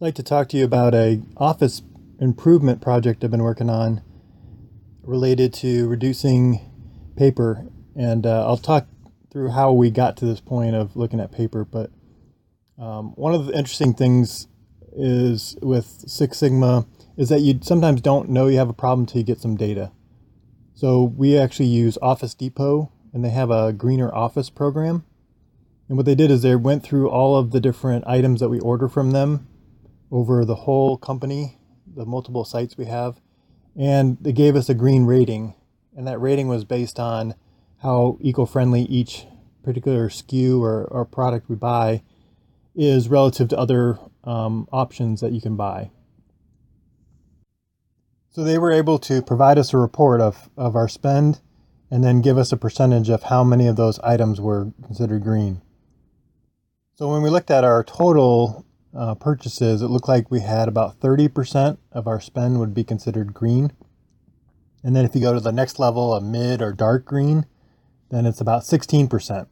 I'd like to talk to you about a office improvement project I've been working on related to reducing paper, and uh, I'll talk through how we got to this point of looking at paper. But um, one of the interesting things is with Six Sigma is that you sometimes don't know you have a problem until you get some data. So we actually use Office Depot, and they have a greener office program. And what they did is they went through all of the different items that we order from them over the whole company, the multiple sites we have, and they gave us a green rating. And that rating was based on how eco friendly each particular SKU or, or product we buy is relative to other um, options that you can buy. So they were able to provide us a report of, of our spend and then give us a percentage of how many of those items were considered green. So when we looked at our total uh, purchases, it looked like we had about 30% of our spend would be considered green. And then if you go to the next level, a mid or dark green, then it's about 16%.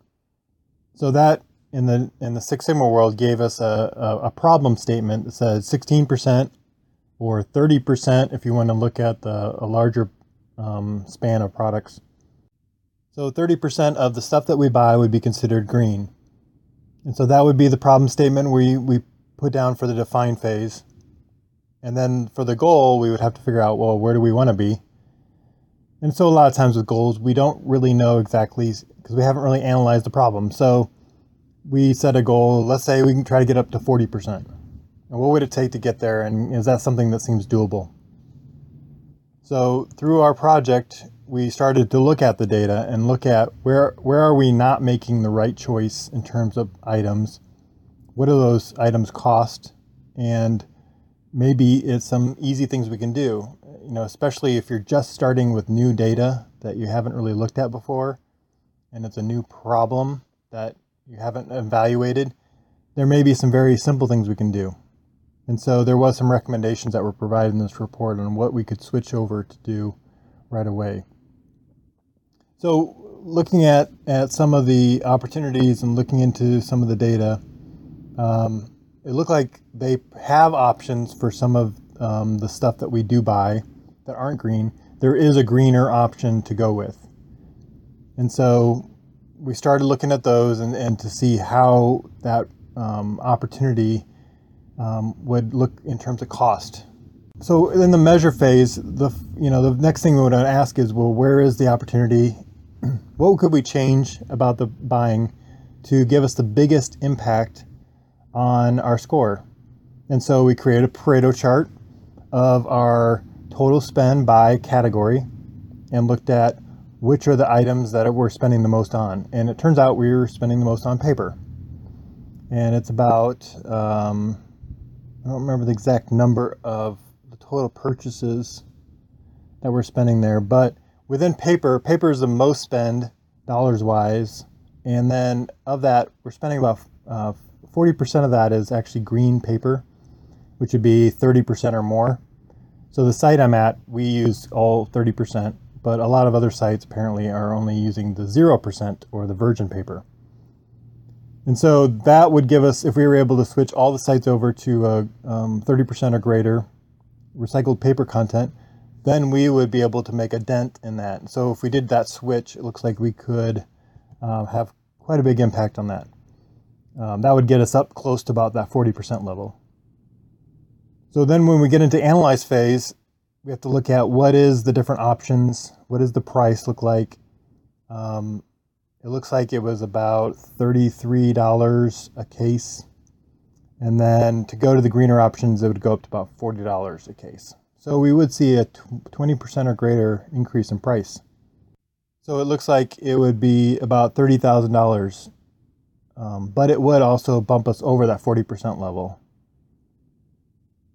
So that in the in the Six Sigma world gave us a, a, a problem statement that says 16% or 30% if you want to look at the, a larger um, span of products. So 30% of the stuff that we buy would be considered green. And so that would be the problem statement we, we put down for the define phase. And then for the goal, we would have to figure out, well, where do we want to be? And so a lot of times with goals, we don't really know exactly because we haven't really analyzed the problem. So we set a goal, let's say we can try to get up to 40%. And what would it take to get there? And is that something that seems doable? So through our project, we started to look at the data and look at where where are we not making the right choice in terms of items what do those items cost? And maybe it's some easy things we can do. You know especially if you're just starting with new data that you haven't really looked at before and it's a new problem that you haven't evaluated there may be some very simple things we can do. And so there was some recommendations that were provided in this report on what we could switch over to do right away. So looking at, at some of the opportunities and looking into some of the data um, it looked like they have options for some of um, the stuff that we do buy that aren't green. There is a greener option to go with. And so we started looking at those and, and to see how that um, opportunity um, would look in terms of cost. So in the measure phase, the you know the next thing we would ask is, well, where is the opportunity? What could we change about the buying to give us the biggest impact on our score. And so we created a Pareto chart of our total spend by category and looked at which are the items that we're spending the most on. And it turns out we were spending the most on paper. And it's about, um, I don't remember the exact number of the total purchases that we're spending there, but within paper, paper is the most spend dollars wise. And then of that, we're spending about uh, 40% of that is actually green paper, which would be 30% or more. So the site I'm at, we use all 30%, but a lot of other sites apparently are only using the 0% or the virgin paper. And so that would give us, if we were able to switch all the sites over to a um, 30% or greater recycled paper content, then we would be able to make a dent in that. So if we did that switch, it looks like we could uh, have quite a big impact on that. Um, that would get us up close to about that 40% level. So then when we get into analyze phase, we have to look at what is the different options, what does the price look like. Um, it looks like it was about $33 a case. And then to go to the greener options, it would go up to about $40 a case. So we would see a 20% or greater increase in price. So it looks like it would be about $30,000 um, but it would also bump us over that 40% level.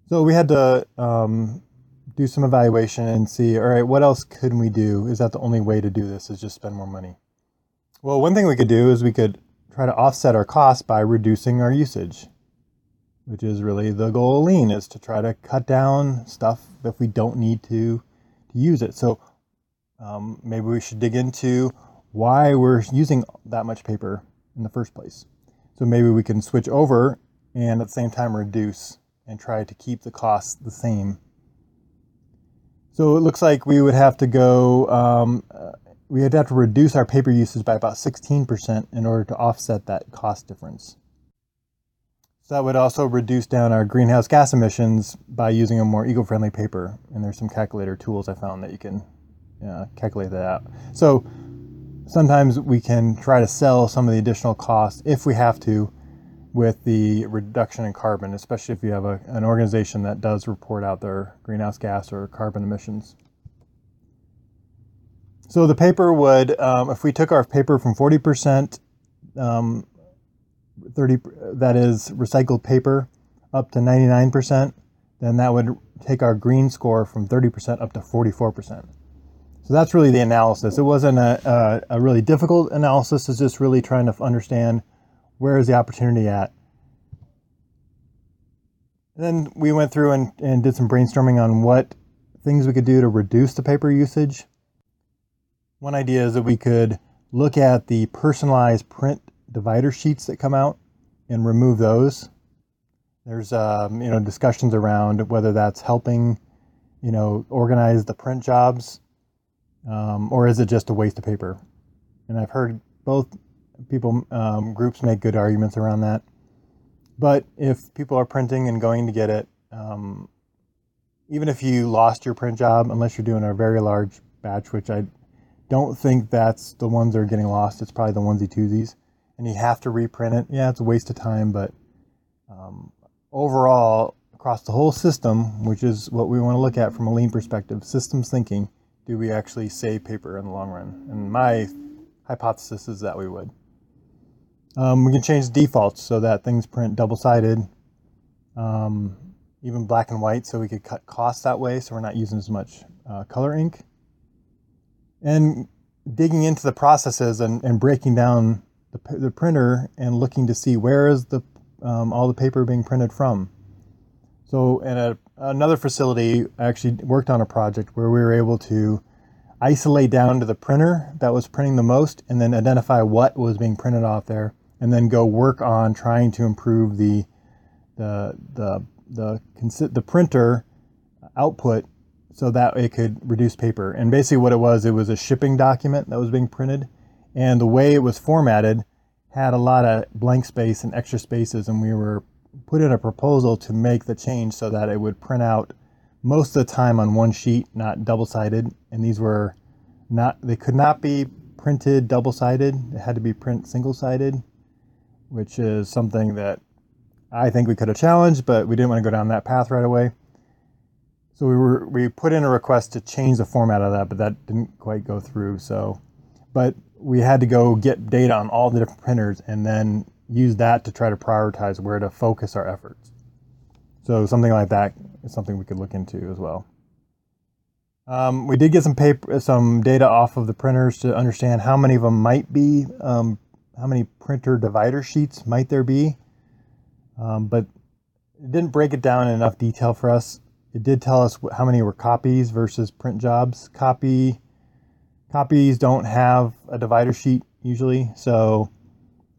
So we had to um, do some evaluation and see, all right, what else could we do? Is that the only way to do this is just spend more money? Well, one thing we could do is we could try to offset our costs by reducing our usage, which is really the goal of lean is to try to cut down stuff if we don't need to, to use it. So um, maybe we should dig into why we're using that much paper in the first place. So maybe we can switch over and at the same time reduce and try to keep the costs the same. So it looks like we would have to go, um, uh, we would have to reduce our paper usage by about 16% in order to offset that cost difference. So that would also reduce down our greenhouse gas emissions by using a more eco-friendly paper. And there's some calculator tools I found that you can uh, calculate that out. So sometimes we can try to sell some of the additional cost if we have to with the reduction in carbon, especially if you have a, an organization that does report out their greenhouse gas or carbon emissions. So the paper would, um, if we took our paper from 40%, um, 30 that is recycled paper, up to 99%, then that would take our green score from 30% up to 44%. So that's really the analysis. It wasn't a, a, a really difficult analysis. It's just really trying to understand where is the opportunity at? And then we went through and, and did some brainstorming on what things we could do to reduce the paper usage. One idea is that we could look at the personalized print divider sheets that come out and remove those. There's um, you know discussions around whether that's helping you know organize the print jobs um, or is it just a waste of paper? And I've heard both people um, groups make good arguments around that. But if people are printing and going to get it, um, even if you lost your print job, unless you're doing a very large batch, which I don't think that's the ones that are getting lost. It's probably the onesie twosies, and you have to reprint it. Yeah, it's a waste of time, but um, overall, across the whole system, which is what we want to look at from a lean perspective, systems thinking, do we actually save paper in the long run? And my hypothesis is that we would. Um, we can change defaults so that things print double-sided, um, even black and white, so we could cut costs that way, so we're not using as much uh, color ink. And digging into the processes and, and breaking down the, the, printer and looking to see where is the um, all the paper being printed from. So in a, another facility, actually worked on a project where we were able to isolate down to the printer that was printing the most and then identify what was being printed off there and then go work on trying to improve the the the the, the printer output so that it could reduce paper. And basically what it was, it was a shipping document that was being printed and the way it was formatted had a lot of blank space and extra spaces and we were put in a proposal to make the change so that it would print out most of the time on one sheet, not double-sided. And these were not, they could not be printed double-sided. It had to be print single-sided which is something that I think we could have challenged, but we didn't want to go down that path right away. So we were we put in a request to change the format of that, but that didn't quite go through. So, but we had to go get data on all the different printers and then use that to try to prioritize where to focus our efforts. So something like that is something we could look into as well. Um, we did get some paper, some data off of the printers to understand how many of them might be um, how many printer divider sheets might there be, um, but it didn't break it down in enough detail for us. It did tell us how many were copies versus print jobs. Copy copies don't have a divider sheet usually, so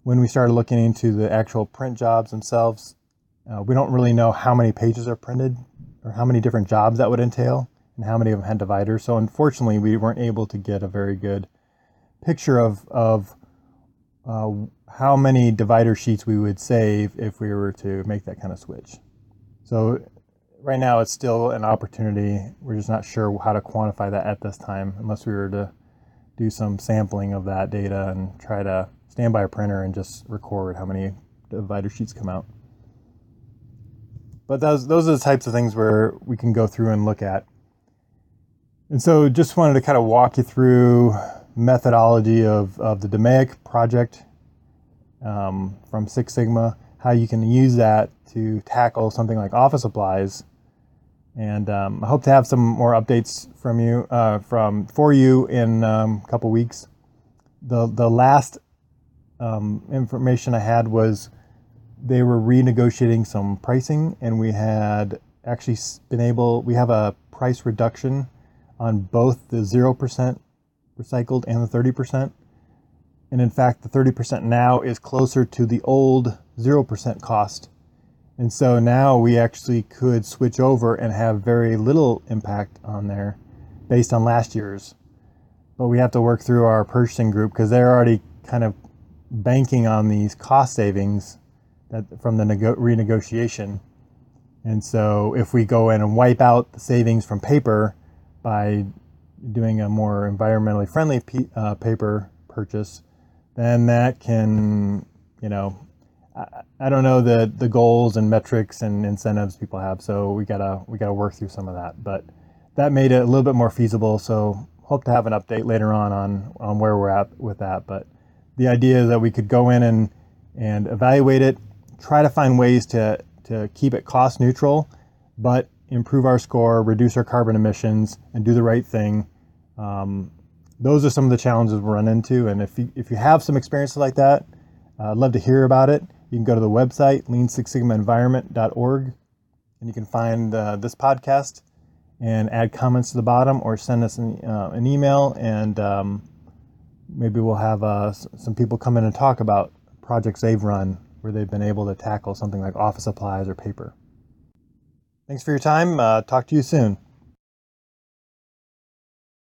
when we started looking into the actual print jobs themselves, uh, we don't really know how many pages are printed or how many different jobs that would entail and how many of them had dividers. So unfortunately, we weren't able to get a very good picture of, of uh, how many divider sheets we would save if we were to make that kind of switch. So right now it's still an opportunity. We're just not sure how to quantify that at this time unless we were to do some sampling of that data and try to stand by a printer and just record how many divider sheets come out. But those, those are the types of things where we can go through and look at. And so just wanted to kind of walk you through methodology of, of the DMAIC project um, from Six Sigma, how you can use that to tackle something like office supplies. And um, I hope to have some more updates from you, uh, from for you in um, a couple weeks. The the last um, information I had was they were renegotiating some pricing, and we had actually been able. We have a price reduction on both the zero percent recycled and the 30%. And in fact, the 30% now is closer to the old 0% cost. And so now we actually could switch over and have very little impact on there based on last year's. But we have to work through our purchasing group because they're already kind of banking on these cost savings that from the nego- renegotiation. And so if we go in and wipe out the savings from paper by doing a more environmentally friendly p- uh, paper purchase, then that can, you know, I, I don't know the the goals and metrics and incentives people have. So we gotta we gotta work through some of that. But that made it a little bit more feasible. So hope to have an update later on on on where we're at with that. But the idea is that we could go in and and evaluate it, try to find ways to to keep it cost neutral, but improve our score, reduce our carbon emissions, and do the right thing. Um, those are some of the challenges we run into. And if you, if you have some experiences like that, uh, I'd love to hear about it. You can go to the website, lean six sigma environment.org, and you can find uh, this podcast and add comments to the bottom or send us an, uh, an email and um, maybe we'll have uh, some people come in and talk about projects they've run where they've been able to tackle something like office supplies or paper. Thanks for your time. Uh, talk to you soon.